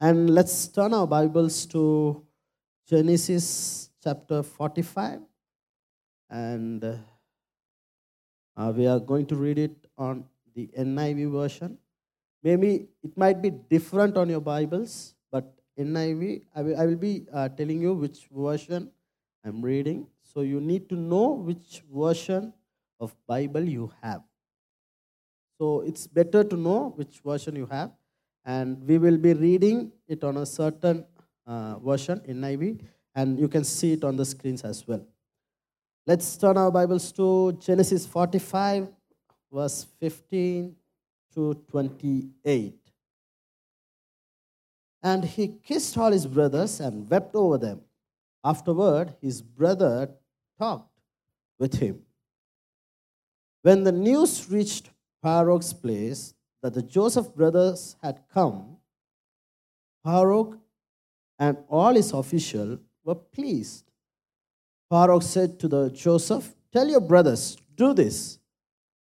And let's turn our Bibles to Genesis chapter 45. And uh, uh, we are going to read it on the NIV version. Maybe it might be different on your Bibles, but NIV, I will, I will be uh, telling you which version I'm reading. So you need to know which version of Bible you have. So it's better to know which version you have. And we will be reading it on a certain uh, version, NIV, and you can see it on the screens as well. Let's turn our Bibles to Genesis 45, verse 15 to 28. And he kissed all his brothers and wept over them. Afterward, his brother talked with him. When the news reached Pharaoh's place that the Joseph brothers had come, Pharaoh and all his officials were pleased. Pharaoh said to the Joseph, Tell your brothers, do this.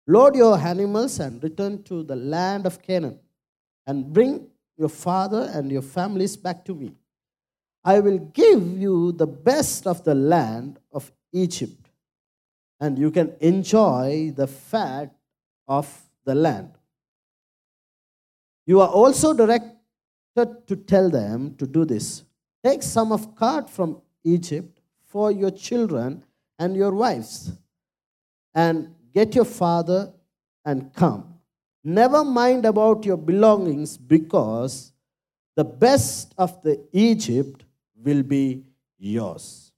Load your animals and return to the land of Canaan, and bring your father and your families back to me. I will give you the best of the land of Egypt, and you can enjoy the fat of the land. You are also directed to tell them to do this. Take some of cart from Egypt for your children and your wives, and get your father and come. Never mind about your belongings, because the best of the Egypt will be yours.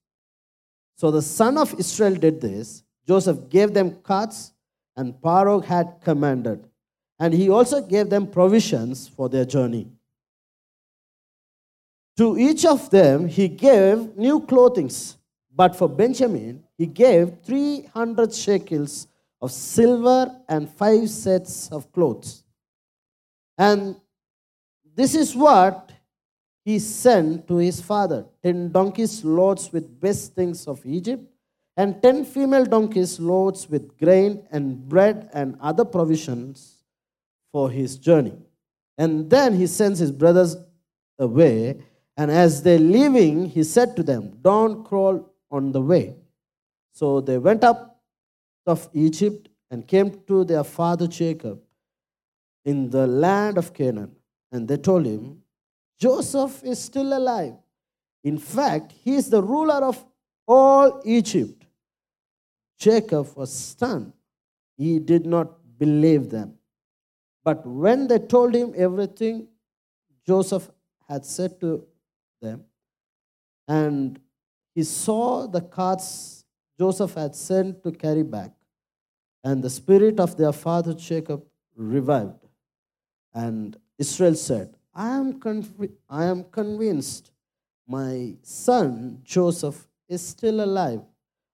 So the son of Israel did this. Joseph gave them carts and Pharaoh had commanded. And he also gave them provisions for their journey. To each of them he gave new clothing, but for Benjamin he gave 300 shekels of silver and five sets of clothes. And this is what he sent to his father 10 donkeys loads with best things of Egypt and ten female donkeys loads with grain and bread and other provisions for his journey. And then he sends his brothers away, and as they're leaving, he said to them, Don't crawl on the way. So they went up of Egypt and came to their father Jacob in the land of Canaan. And they told him, Joseph is still alive. In fact, he is the ruler of all Egypt. Jacob was stunned. He did not believe them. But when they told him everything Joseph had said to them, and he saw the carts Joseph had sent to carry back, and the spirit of their father Jacob revived. And Israel said, I am, conv- I am convinced my son Joseph is still alive.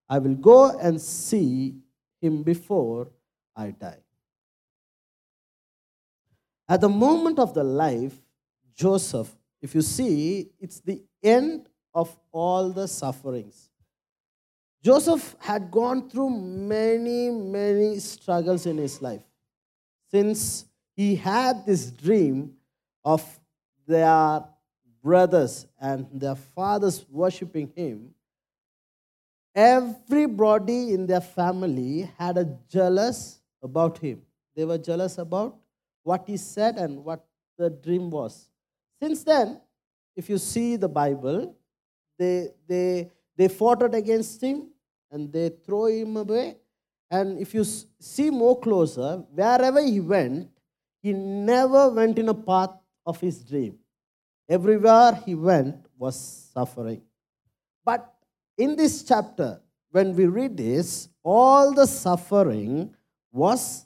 I will go and see him before I die. At the moment of the life, Joseph, if you see, it's the end of all the sufferings. Joseph had gone through many, many struggles in his life since he had this dream of their brothers and their fathers worshiping him Everybody in their family had a jealous about him. They were jealous about what he said and what the dream was. Since then, if you see the Bible, they, they, they fought against him and they throw him away. And if you see more closer, wherever he went, he never went in a path of his dream. Everywhere he went was suffering. But in this chapter, when we read this, all the suffering was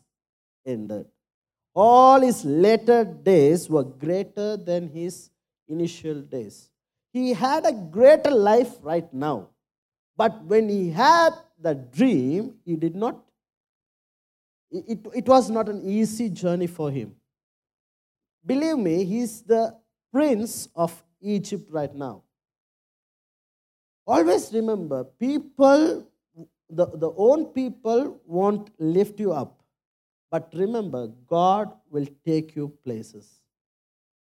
ended. All his later days were greater than his initial days. He had a greater life right now. But when he had the dream, he did not, it, it was not an easy journey for him. Believe me, he's the prince of Egypt right now. Always remember, people, the, the own people won't lift you up. But remember, God will take you places.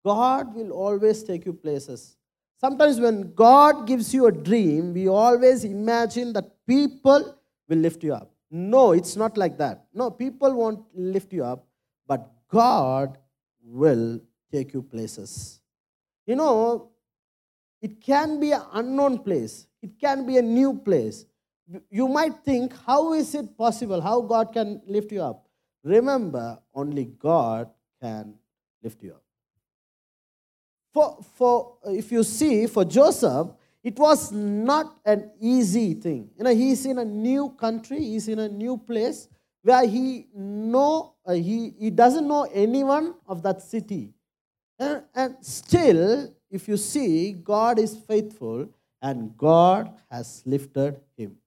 God will always take you places. Sometimes when God gives you a dream, we always imagine that people will lift you up. No, it's not like that. No, people won't lift you up, but God will take you places. You know, it can be an unknown place, it can be a new place. You might think, how is it possible? How God can lift you up? Remember, only God can lift you up. For, for if you see, for Joseph, it was not an easy thing. You know, he's in a new country, he's in a new place where he know uh, he, he doesn't know anyone of that city. And, and still, if you see, God is faithful and God has lifted him.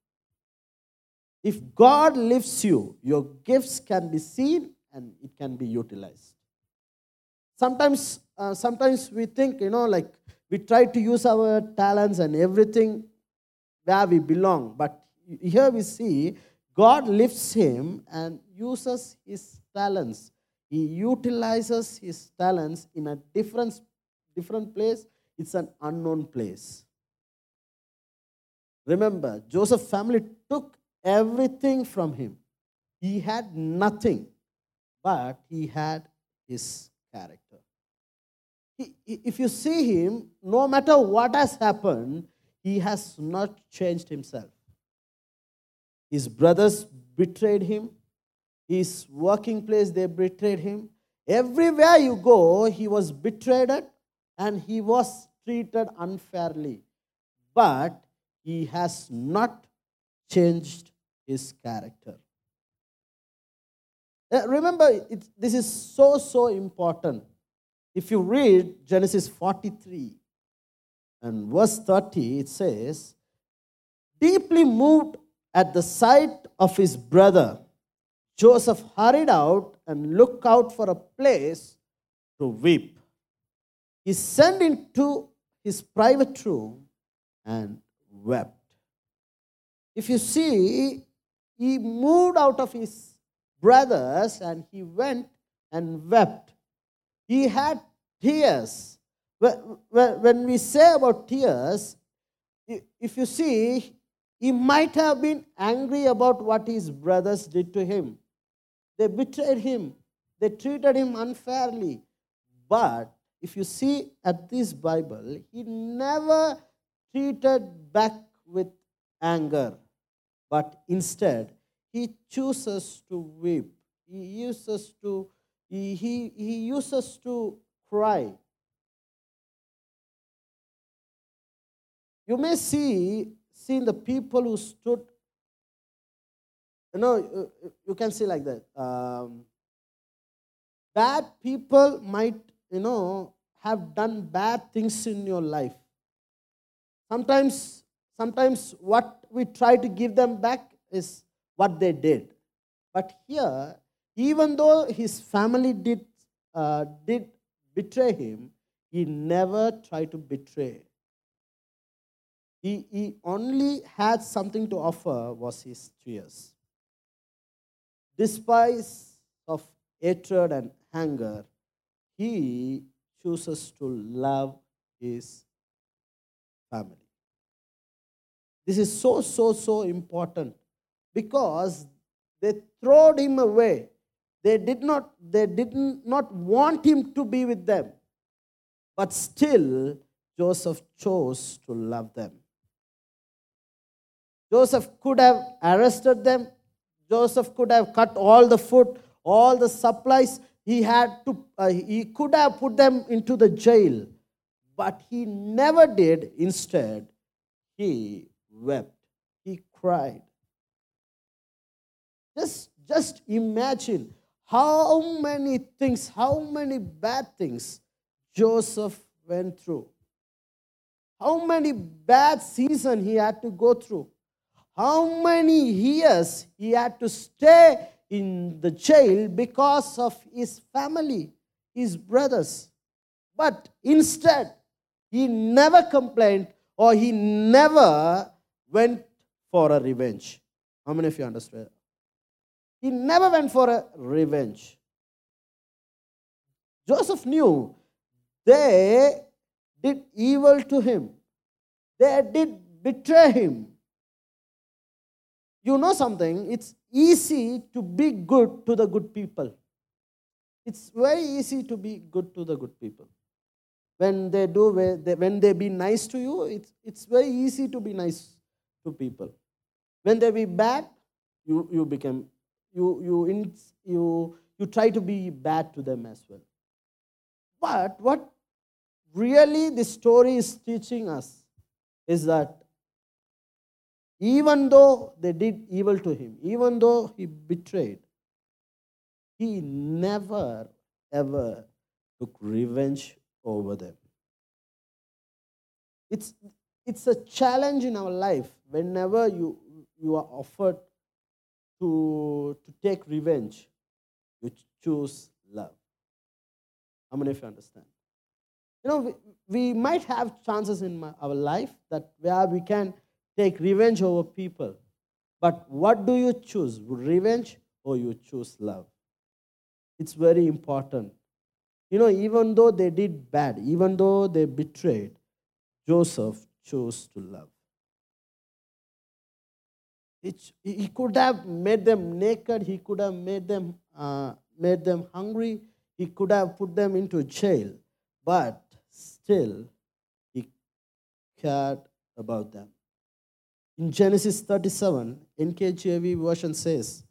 If God lifts you, your gifts can be seen and it can be utilized. Sometimes, uh, sometimes we think, you know, like we try to use our talents and everything where we belong. But here we see God lifts him and uses his talents. He utilizes his talents in a different, different place. It's an unknown place. Remember, Joseph's family took everything from him. He had nothing, but he had his character. He, if you see him, no matter what has happened, he has not changed himself. His brothers betrayed him. His working place, they betrayed him. Everywhere you go, he was betrayed and he was treated unfairly. But he has not changed his character. Remember, this is so, so important. If you read Genesis 43 and verse 30, it says, Deeply moved at the sight of his brother, Joseph hurried out and looked out for a place to weep. He sent into his private room and wept. If you see, he moved out of his brothers and he went and wept. He had tears. When we say about tears, if you see, he might have been angry about what his brothers did to him. They betrayed him, they treated him unfairly. But if you see at this Bible, he never treated back with anger, but instead, he chooses to weep. He uses to he, he, he uses to cry. You may see, see the people who stood, you know, you can see like that. Um, bad people might, you know, have done bad things in your life. Sometimes, sometimes what we try to give them back is what they did. But here, even though his family did, uh, did betray him, he never tried to betray. He, he only had something to offer was his tears. Despite of hatred and anger, he chooses to love his family. This is so, so, so important because they throwed him away they did not, they did not want him to be with them. But still, Joseph chose to love them. Joseph could have arrested them. Joseph could have cut all the food, all the supplies. He had to, uh, he could have put them into the jail. But he never did. Instead, he wept. He cried. Just, just imagine how many things, how many bad things Joseph went through. How many bad seasons he had to go through. How many years he had to stay in the jail because of his family, his brothers. But instead, he never complained or he never went for a revenge. How many of you understand? He never went for a revenge. Joseph knew they did evil to him. They did betray him. You know something? It's easy to be good to the good people. It's very easy to be good to the good people. When they do, when they be nice to you, it's, it's very easy to be nice to people. When they be bad, you, you become, you, you, you, you try to be bad to them as well. But what really this story is teaching us is that even though they did evil to him, even though he betrayed, he never ever took revenge over them. It's, it's a challenge in our life whenever you, you are offered to, to take revenge, you choose love. How many of you understand? You know, we, we might have chances in my, our life that where we can take revenge over people. But what do you choose? Revenge or you choose love? It's very important. You know, even though they did bad, even though they betrayed, Joseph chose to love. It, he could have made them naked. He could have made them, uh, made them hungry. He could have put them into jail. But still, he cared about them. In Genesis 37, NKJV version says,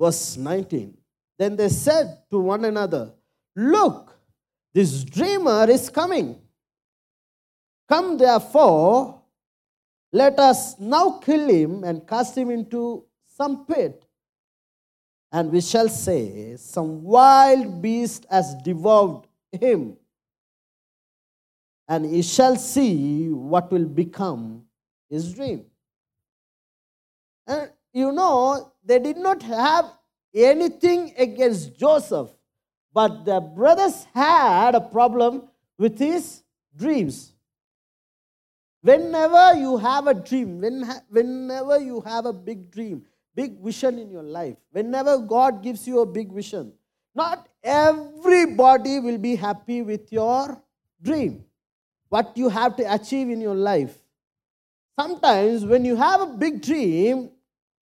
verse 19, Then they said to one another, Look, this dreamer is coming. Come therefore, let us now kill him and cast him into some pit. And we shall say, Some wild beast has devoured him. And he shall see what will become his dream. And you know, they did not have anything against Joseph, but the brothers had a problem with his dreams. Whenever you have a dream, when, whenever you have a big dream, big vision in your life, whenever God gives you a big vision, not everybody will be happy with your dream, what you have to achieve in your life. Sometimes, when you have a big dream,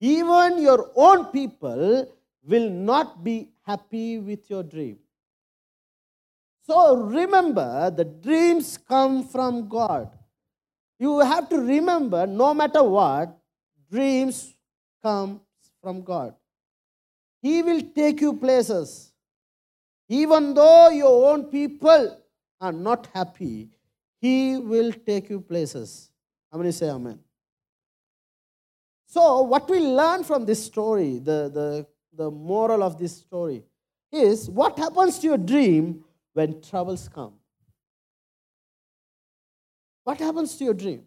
even your own people will not be happy with your dream. So remember, the dreams come from God. You have to remember, no matter what, dreams come from God. He will take you places. Even though your own people are not happy, He will take you places. How many say Amen? So, what we learn from this story, the, the the moral of this story is what happens to your dream when troubles come? What happens to your dream?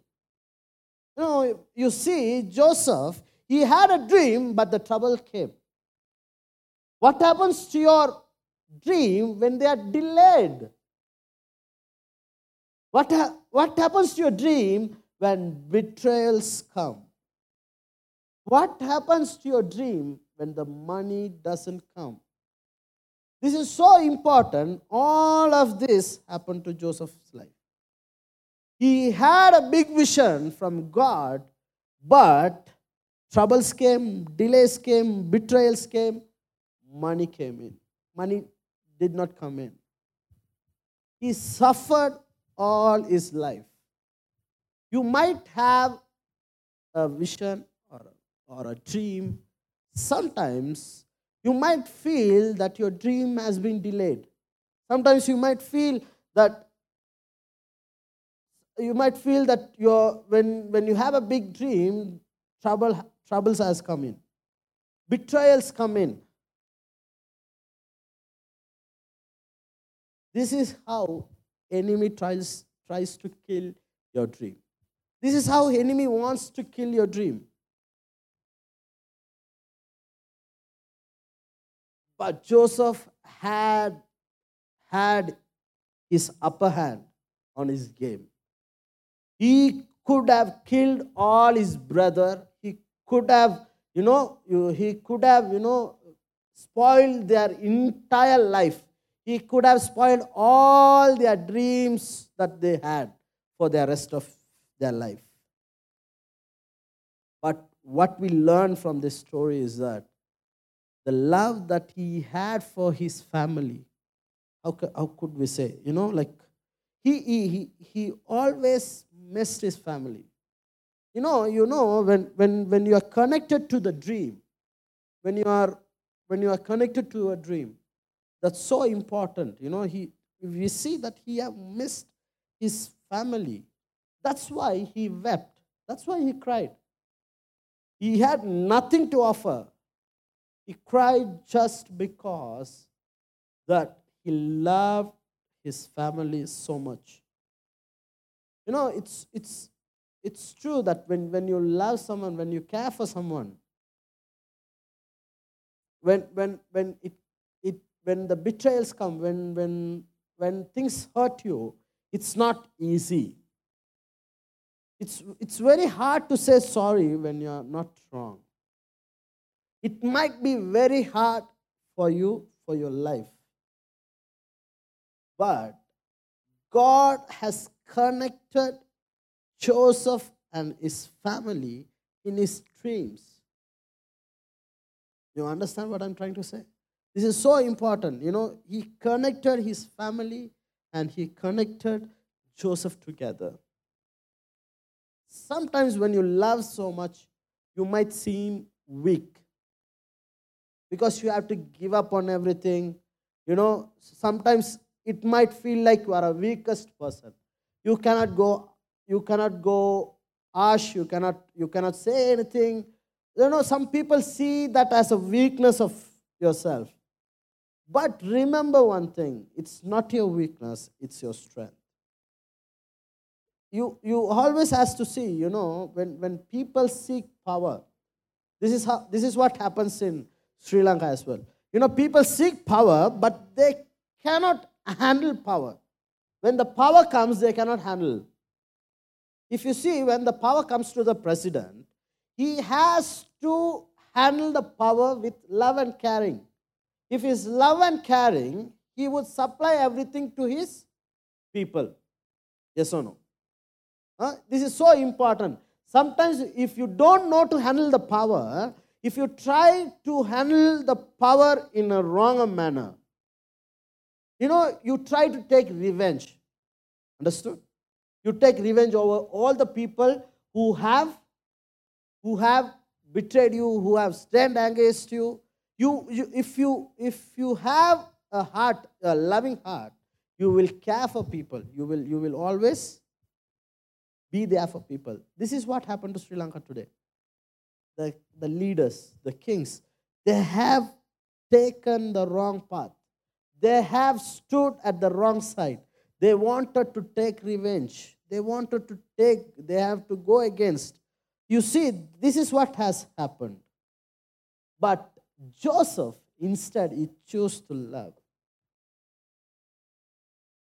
You know, you see, Joseph, he had a dream, but the trouble came. What happens to your dream when they are delayed? What, ha- what happens to your dream when betrayals come? What happens to your dream when the money doesn't come. This is so important. All of this happened to Joseph's life. He had a big vision from God, but troubles came, delays came, betrayals came, money came in. Money did not come in. He suffered all his life. You might have a vision or a, or a dream Sometimes you might feel that your dream has been delayed. Sometimes you might feel that you might feel that your when when you have a big dream, trouble troubles has come in. Betrayals come in. This is how enemy tries tries to kill your dream. This is how enemy wants to kill your dream. But Joseph had had his upper hand on his game. He could have killed all his brother. He could have, you know, he could have, you know, spoiled their entire life. he could have spoiled all their dreams that they had for the rest of their life. But what we learn from this story is that the love that he had for his family, how, how could we say? You know, like he, he, he, he always missed his family. You know, you know, when, when, when you are connected to the dream, when you are when you are connected to a dream, that's so important. You know, he if we see that he have missed his family. That's why he wept. That's why he cried. He had nothing to offer. He cried just because that he loved his family so much. You know, it's it's it's true that when, when you love someone, when you care for someone, when when when it it when the betrayals come, when when when things hurt you, it's not easy. It's it's very hard to say sorry when you're not wrong. It might be very hard for you for your life. But God has connected Joseph and his family in his dreams. You understand what I'm trying to say? This is so important. You know, he connected his family and he connected Joseph together. Sometimes when you love so much, you might seem weak because you have to give up on everything. You know, sometimes it might feel like you are a weakest person. You cannot go you cannot go ash, you cannot, you cannot say anything. You know, some people see that as a weakness of yourself. But remember one thing it's not your weakness, it's your strength. You, you always has to see, you know, when, when people seek power, this is, how, this is what happens in Sri Lanka as well. You know, people seek power, but they cannot handle power. When the power comes, they cannot handle. If you see, when the power comes to the president, he has to handle the power with love and caring. If he's love and caring, he would supply everything to his people. Yes or no? Huh? This is so important. Sometimes, if you don't know to handle the power, if you try to handle the power in a wrong manner, you know, you try to take revenge. Understood? You take revenge over all the people who have who have betrayed you, who have stand against you. You, you if you if you have a heart, a loving heart, you will care for people. You will you will always be there for people. This is what happened to Sri Lanka today. The, the leaders, the kings, they have taken the wrong path. They have stood at the wrong side. They wanted to take revenge. They wanted to take, they have to go against. You see, this is what has happened. But Joseph, instead, he chose to love.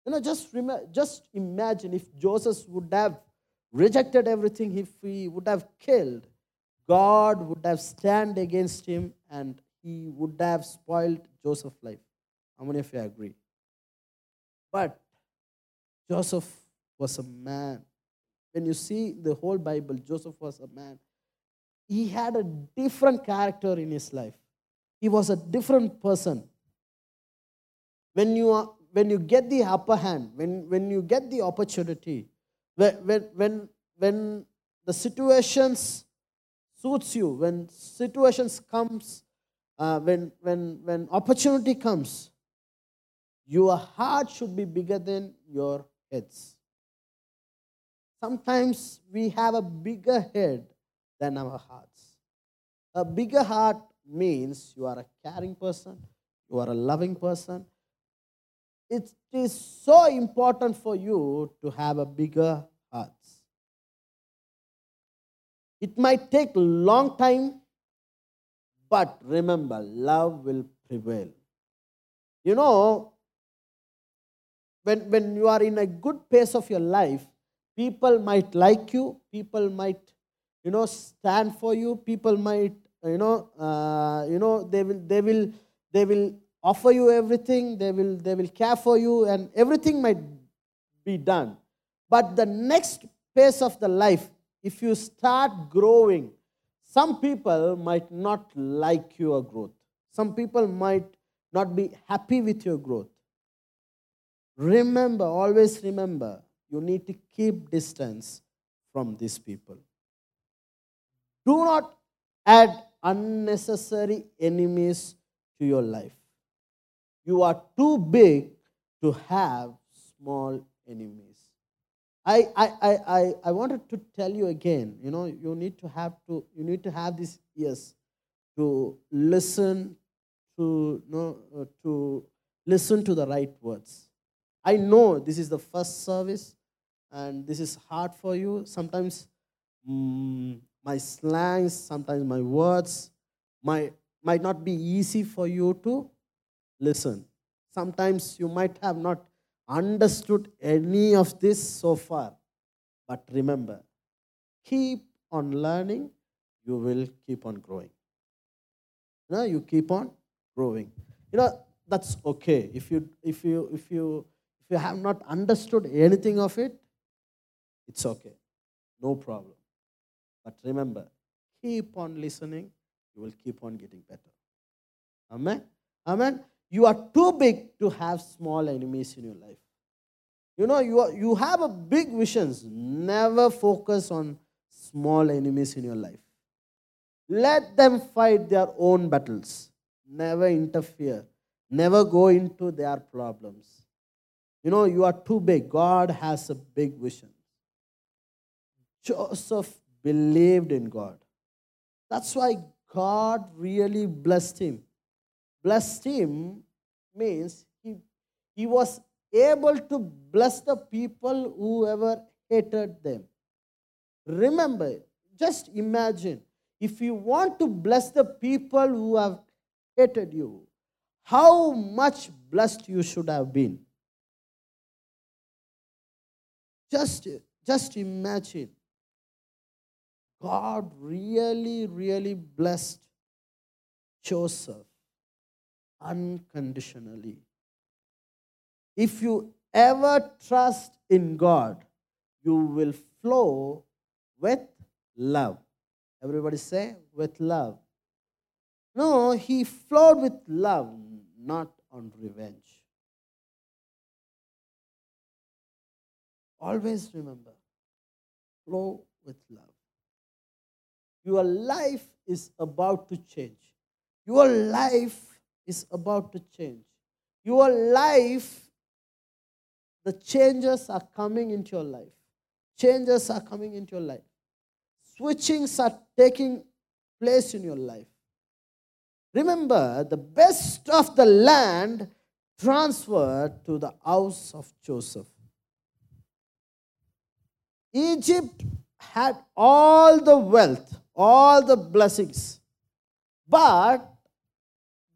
You know, just, just imagine if Joseph would have rejected everything, if he would have killed, God would have stand against him and he would have spoiled Joseph's life. How many of you agree? But Joseph was a man. When you see the whole Bible, Joseph was a man. He had a different character in his life. He was a different person. When you, are, when you get the upper hand, when, when you get the opportunity, when, when, when, the situations suits you, when situations comes, uh, when, when, when opportunity comes, your heart should be bigger than your heads. Sometimes we have a bigger head than our hearts. A bigger heart means you are a caring person, you are a loving person. It is so important for you to have a bigger heart. It might take long time, but remember, love will prevail. You know, when, when you are in a good pace of your life, people might like you, people might, you know, stand for you, people might, you know, uh, you know, they will, they will, they will offer you everything, they will, they will care for you, and everything might be done. But the next phase of the life, if you start growing, some people might not like your growth. Some people might not be happy with your growth. Remember, always remember, you need to keep distance from these people. Do not add unnecessary enemies to your life. You are too big to have small enemies. I, I, I, I, I wanted to tell you again, you know, you need to have to you need to have these ears to listen to know, uh, to listen to the right words. I know this is the first service and this is hard for you. Sometimes mm, my slangs, sometimes my words might, might not be easy for you to listen. Sometimes you might have not understood any of this so far. But remember, keep on learning, you will keep on growing. You know, you keep on growing. You know, that's okay. If you if you if you you have not understood anything of it, it's okay. No problem. But remember, keep on listening, you will keep on getting better. Amen. Amen. You are too big to have small enemies in your life. You know, you, are, you have a big visions. Never focus on small enemies in your life. Let them fight their own battles. Never interfere. Never go into their problems. You know, you are too big. God has a big vision. Joseph believed in God. That's why God really blessed him. Blessed him means he, he was able to bless the people who ever hated them. Remember, just imagine if you want to bless the people who have hated you, how much blessed you should have been. Just, just imagine God really, really blessed Joseph unconditionally. If you ever trust in God, you will flow with love. Everybody say, with love. No, he flowed with love, not on revenge. Always remember, flow with love. Your life is about to change. Your life is about to change. Your life, the changes are coming into your life. Changes are coming into your life. Switchings are taking place in your life. Remember, the best of the land transferred to the house of Joseph. Egypt had all the wealth, all the blessings. But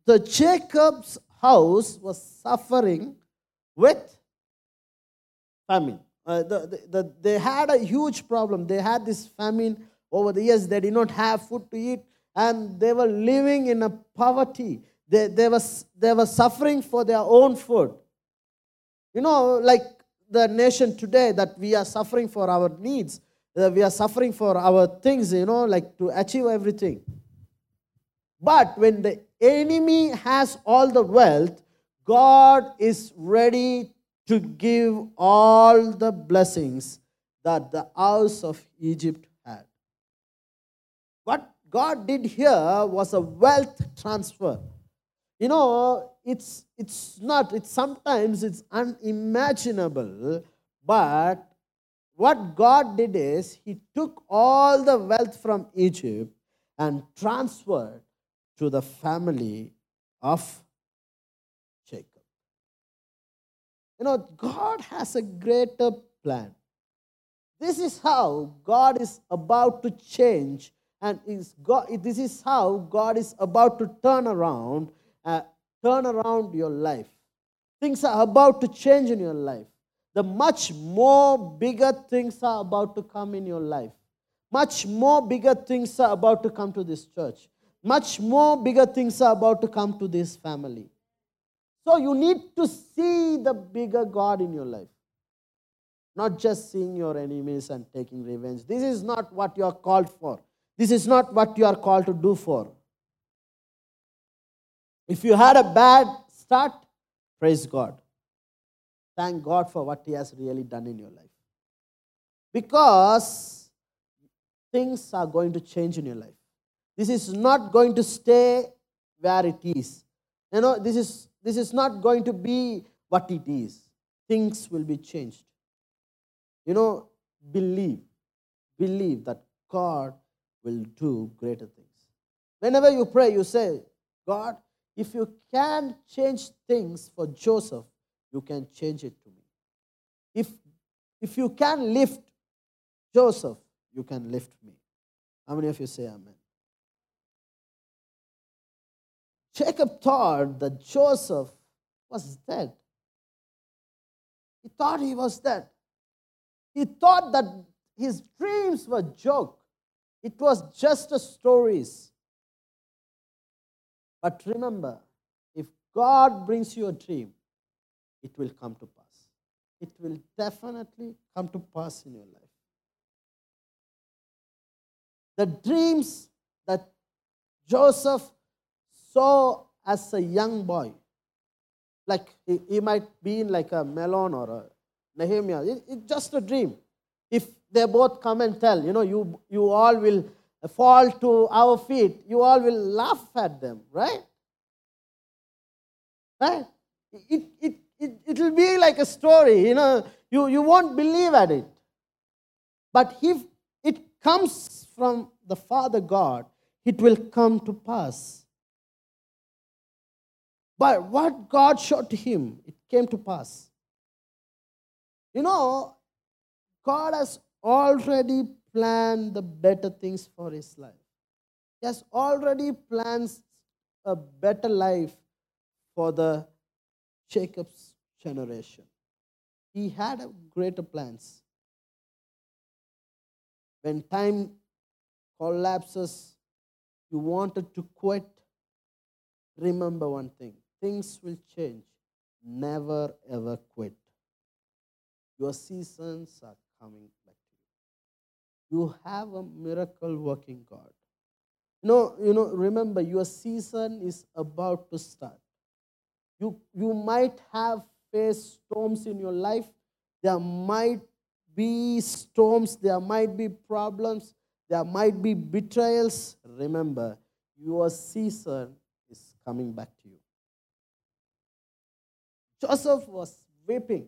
the Jacob's house was suffering with famine. Uh, the, the, the, they had a huge problem. They had this famine over the years. They did not have food to eat, and they were living in a poverty. They, they, was, they were suffering for their own food. You know, like the nation today, that we are suffering for our needs that we are suffering for our things, you know, like to achieve everything. But when the enemy has all the wealth, God is ready to give all the blessings that the house of Egypt had. What God did here was a wealth transfer. You know, it's it's not, it's sometimes it's unimaginable, but what God did is He took all the wealth from Egypt and transferred to the family of Jacob. You know, God has a greater plan. This is how God is about to change, and is God, this is how God is about to turn around, uh, turn around your life. Things are about to change in your life the much more bigger things are about to come in your life. Much more bigger things are about to come to this church. Much more bigger things are about to come to this family. So you need to see the bigger God in your life. Not just seeing your enemies and taking revenge. This is not what you are called for. This is not what you are called to do for. If you had a bad start, praise God. Thank God for what He has really done in your life. Because things are going to change in your life. This is not going to stay where it is. You know, this is, this is not going to be what it is. Things will be changed. You know, believe, believe that God will do greater things. Whenever you pray, you say, God, if you can change things for Joseph, you can change it to me. If, if you can lift Joseph, you can lift me. How many of you say amen? Jacob thought that Joseph was dead. He thought he was dead. He thought that his dreams were joke. It was just a stories. But remember, if God brings you a dream, it will come to pass. It will definitely come to pass in your life. The dreams that Joseph saw as a young boy, like he, he might be in like a melon or a Nehemiah, it, it's just a dream. If they both come and tell, you know, you, you all will fall to our feet, you all will laugh at them, right? Right? It, it, it, it will be like a story, you know, you, you won't believe at it. But if it comes from the Father God, it will come to pass. But what God showed to him, it came to pass. You know, God has already planned the better things for his life. He has already planned a better life for the Jacob's generation. He had greater plans. When time collapses, you wanted to quit, remember one thing things will change. Never ever quit. Your seasons are coming you. Have a miracle working God. Know, you know, remember your season is about to start. You, you might have faced storms in your life. There might be storms, there might be problems, there might be betrayals. Remember, your season is coming back to you. Joseph was weeping.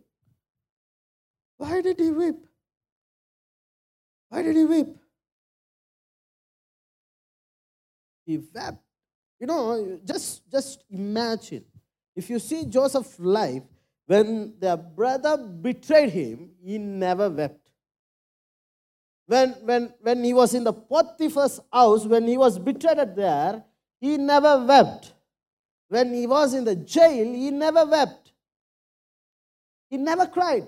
Why did he weep? Why did he weep? He wept. You know, just, just imagine. If you see Joseph's life, when their brother betrayed him, he never wept. When, when, when he was in the Potiphar's house, when he was betrayed there, he never wept. When he was in the jail, he never wept. He never cried.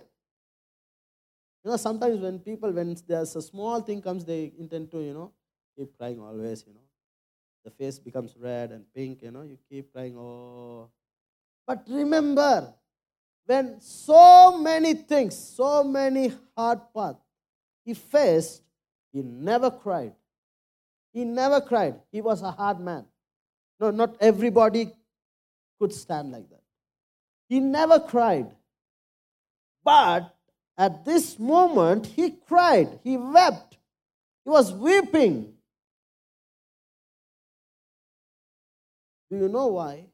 You know, sometimes when people, when there's a small thing comes, they intend to, you know, keep crying always, you know. The face becomes red and pink, you know, you keep crying, oh. But remember, when so many things, so many hard paths he faced, he never cried. He never cried. He was a hard man. No, not everybody could stand like that. He never cried. But at this moment, he cried. He wept. He was weeping. Do you know why?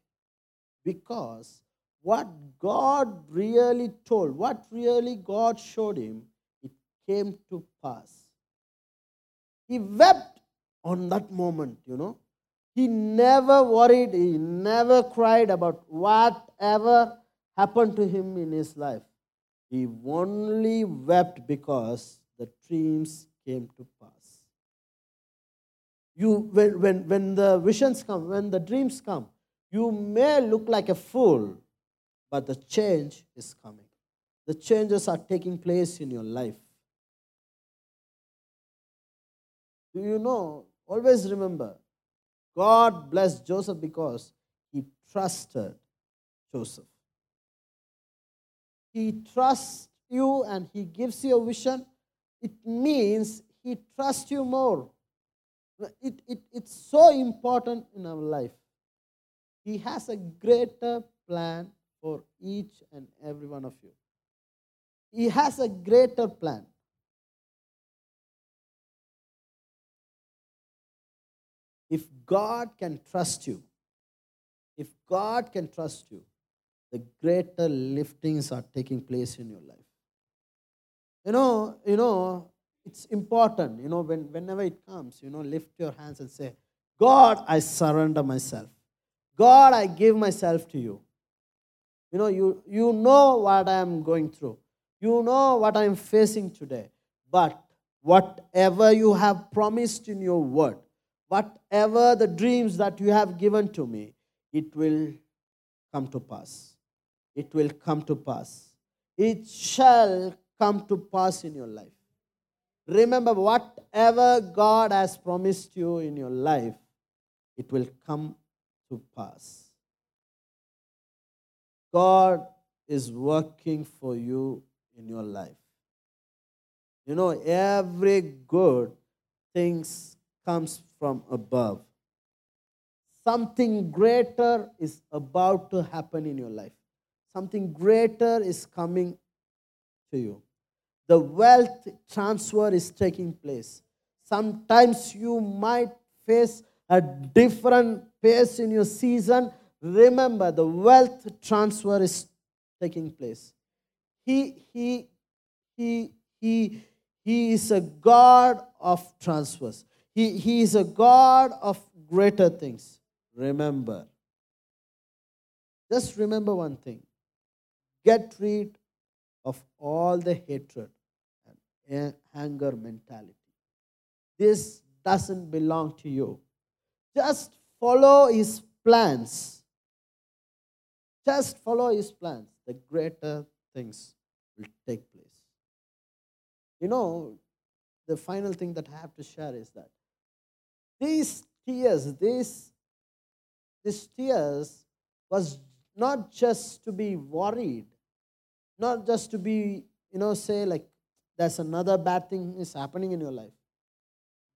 Because what God really told, what really God showed him, it came to pass. He wept on that moment, you know. He never worried, he never cried about whatever happened to him in his life. He only wept because the dreams came to pass. You, when, when, when the visions come, when the dreams come, you may look like a fool, but the change is coming. The changes are taking place in your life. Do you know? Always remember, God blessed Joseph because he trusted Joseph. He trusts you and he gives you a vision. It means he trusts you more. It, it, it's so important in our life. He has a greater plan for each and every one of you. He has a greater plan. If God can trust you, if God can trust you, the greater liftings are taking place in your life. You know, you know, it's important, you know, when, whenever it comes, you know, lift your hands and say, God, I surrender myself. God, I give myself to you. You know, you, you know what I am going through. You know what I am facing today. But whatever you have promised in your word, whatever the dreams that you have given to me, it will come to pass. It will come to pass. It shall come to pass in your life. Remember, whatever God has promised you in your life, it will come to pass. God is working for you in your life. You know, every good things comes from above. Something greater is about to happen in your life. Something greater is coming to you. The wealth transfer is taking place. Sometimes you might face a different pace in your season, remember the wealth transfer is taking place. He, he, he, he, he is a God of transfers. He, he is a God of greater things. Remember. Just remember one thing get rid of all the hatred and anger mentality. This doesn't belong to you. Just follow his plans. Just follow his plans. The greater things will take place. You know, the final thing that I have to share is that these tears, these, these tears was not just to be worried, not just to be, you know, say like there's another bad thing is happening in your life.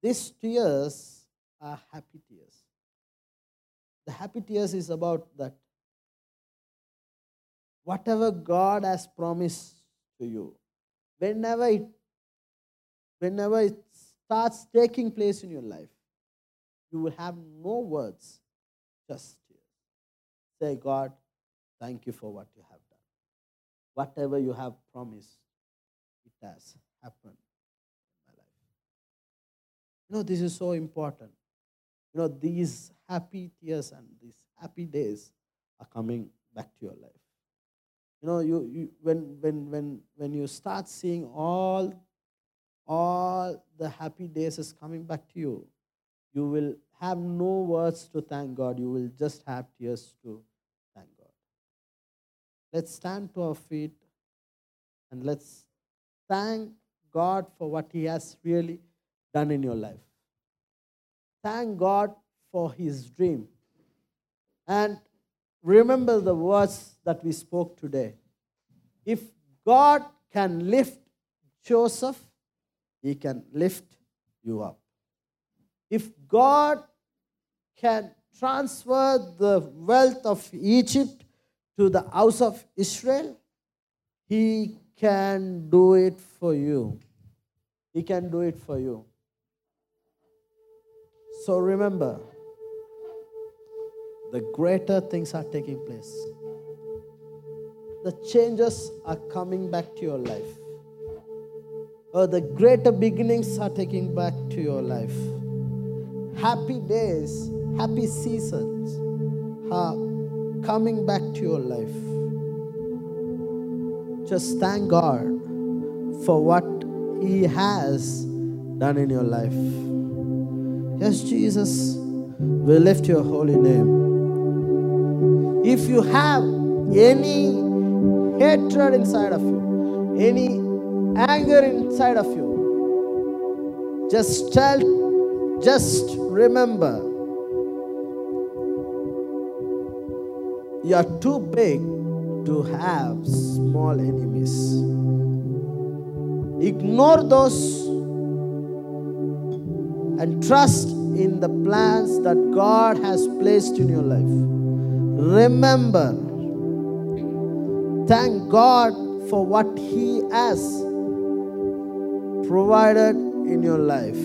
These tears are happy tears. The happy tears is about that. Whatever God has promised to you, whenever it, whenever it starts taking place in your life, you will have no words, just tears. Say, God, thank you for what you have. Whatever you have promised, it has happened in my life. You know, this is so important. You know, these happy tears and these happy days are coming back to your life. You know, you, you when when when when you start seeing all all the happy days is coming back to you, you will have no words to thank God. You will just have tears to. Let's stand to our feet and let's thank God for what He has really done in your life. Thank God for his dream. And remember the words that we spoke today. If God can lift Joseph, he can lift you up. If God can transfer the wealth of Egypt to the house of Israel, he can do it for you. He can do it for you. So remember, the greater things are taking place. The changes are coming back to your life. Or the greater beginnings are taking back to your life. Happy days, happy seasons coming back to your life. Just thank God for what He has done in your life. Yes, Jesus, we lift your holy name. If you have any hatred inside of you, any anger inside of you, just tell, just remember You are too big to have small enemies. Ignore those and trust in the plans that God has placed in your life. Remember, thank God for what He has provided in your life.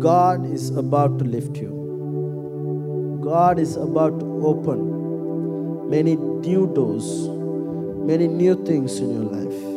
God is about to lift you. God is about to open many new doors, many new things in your life.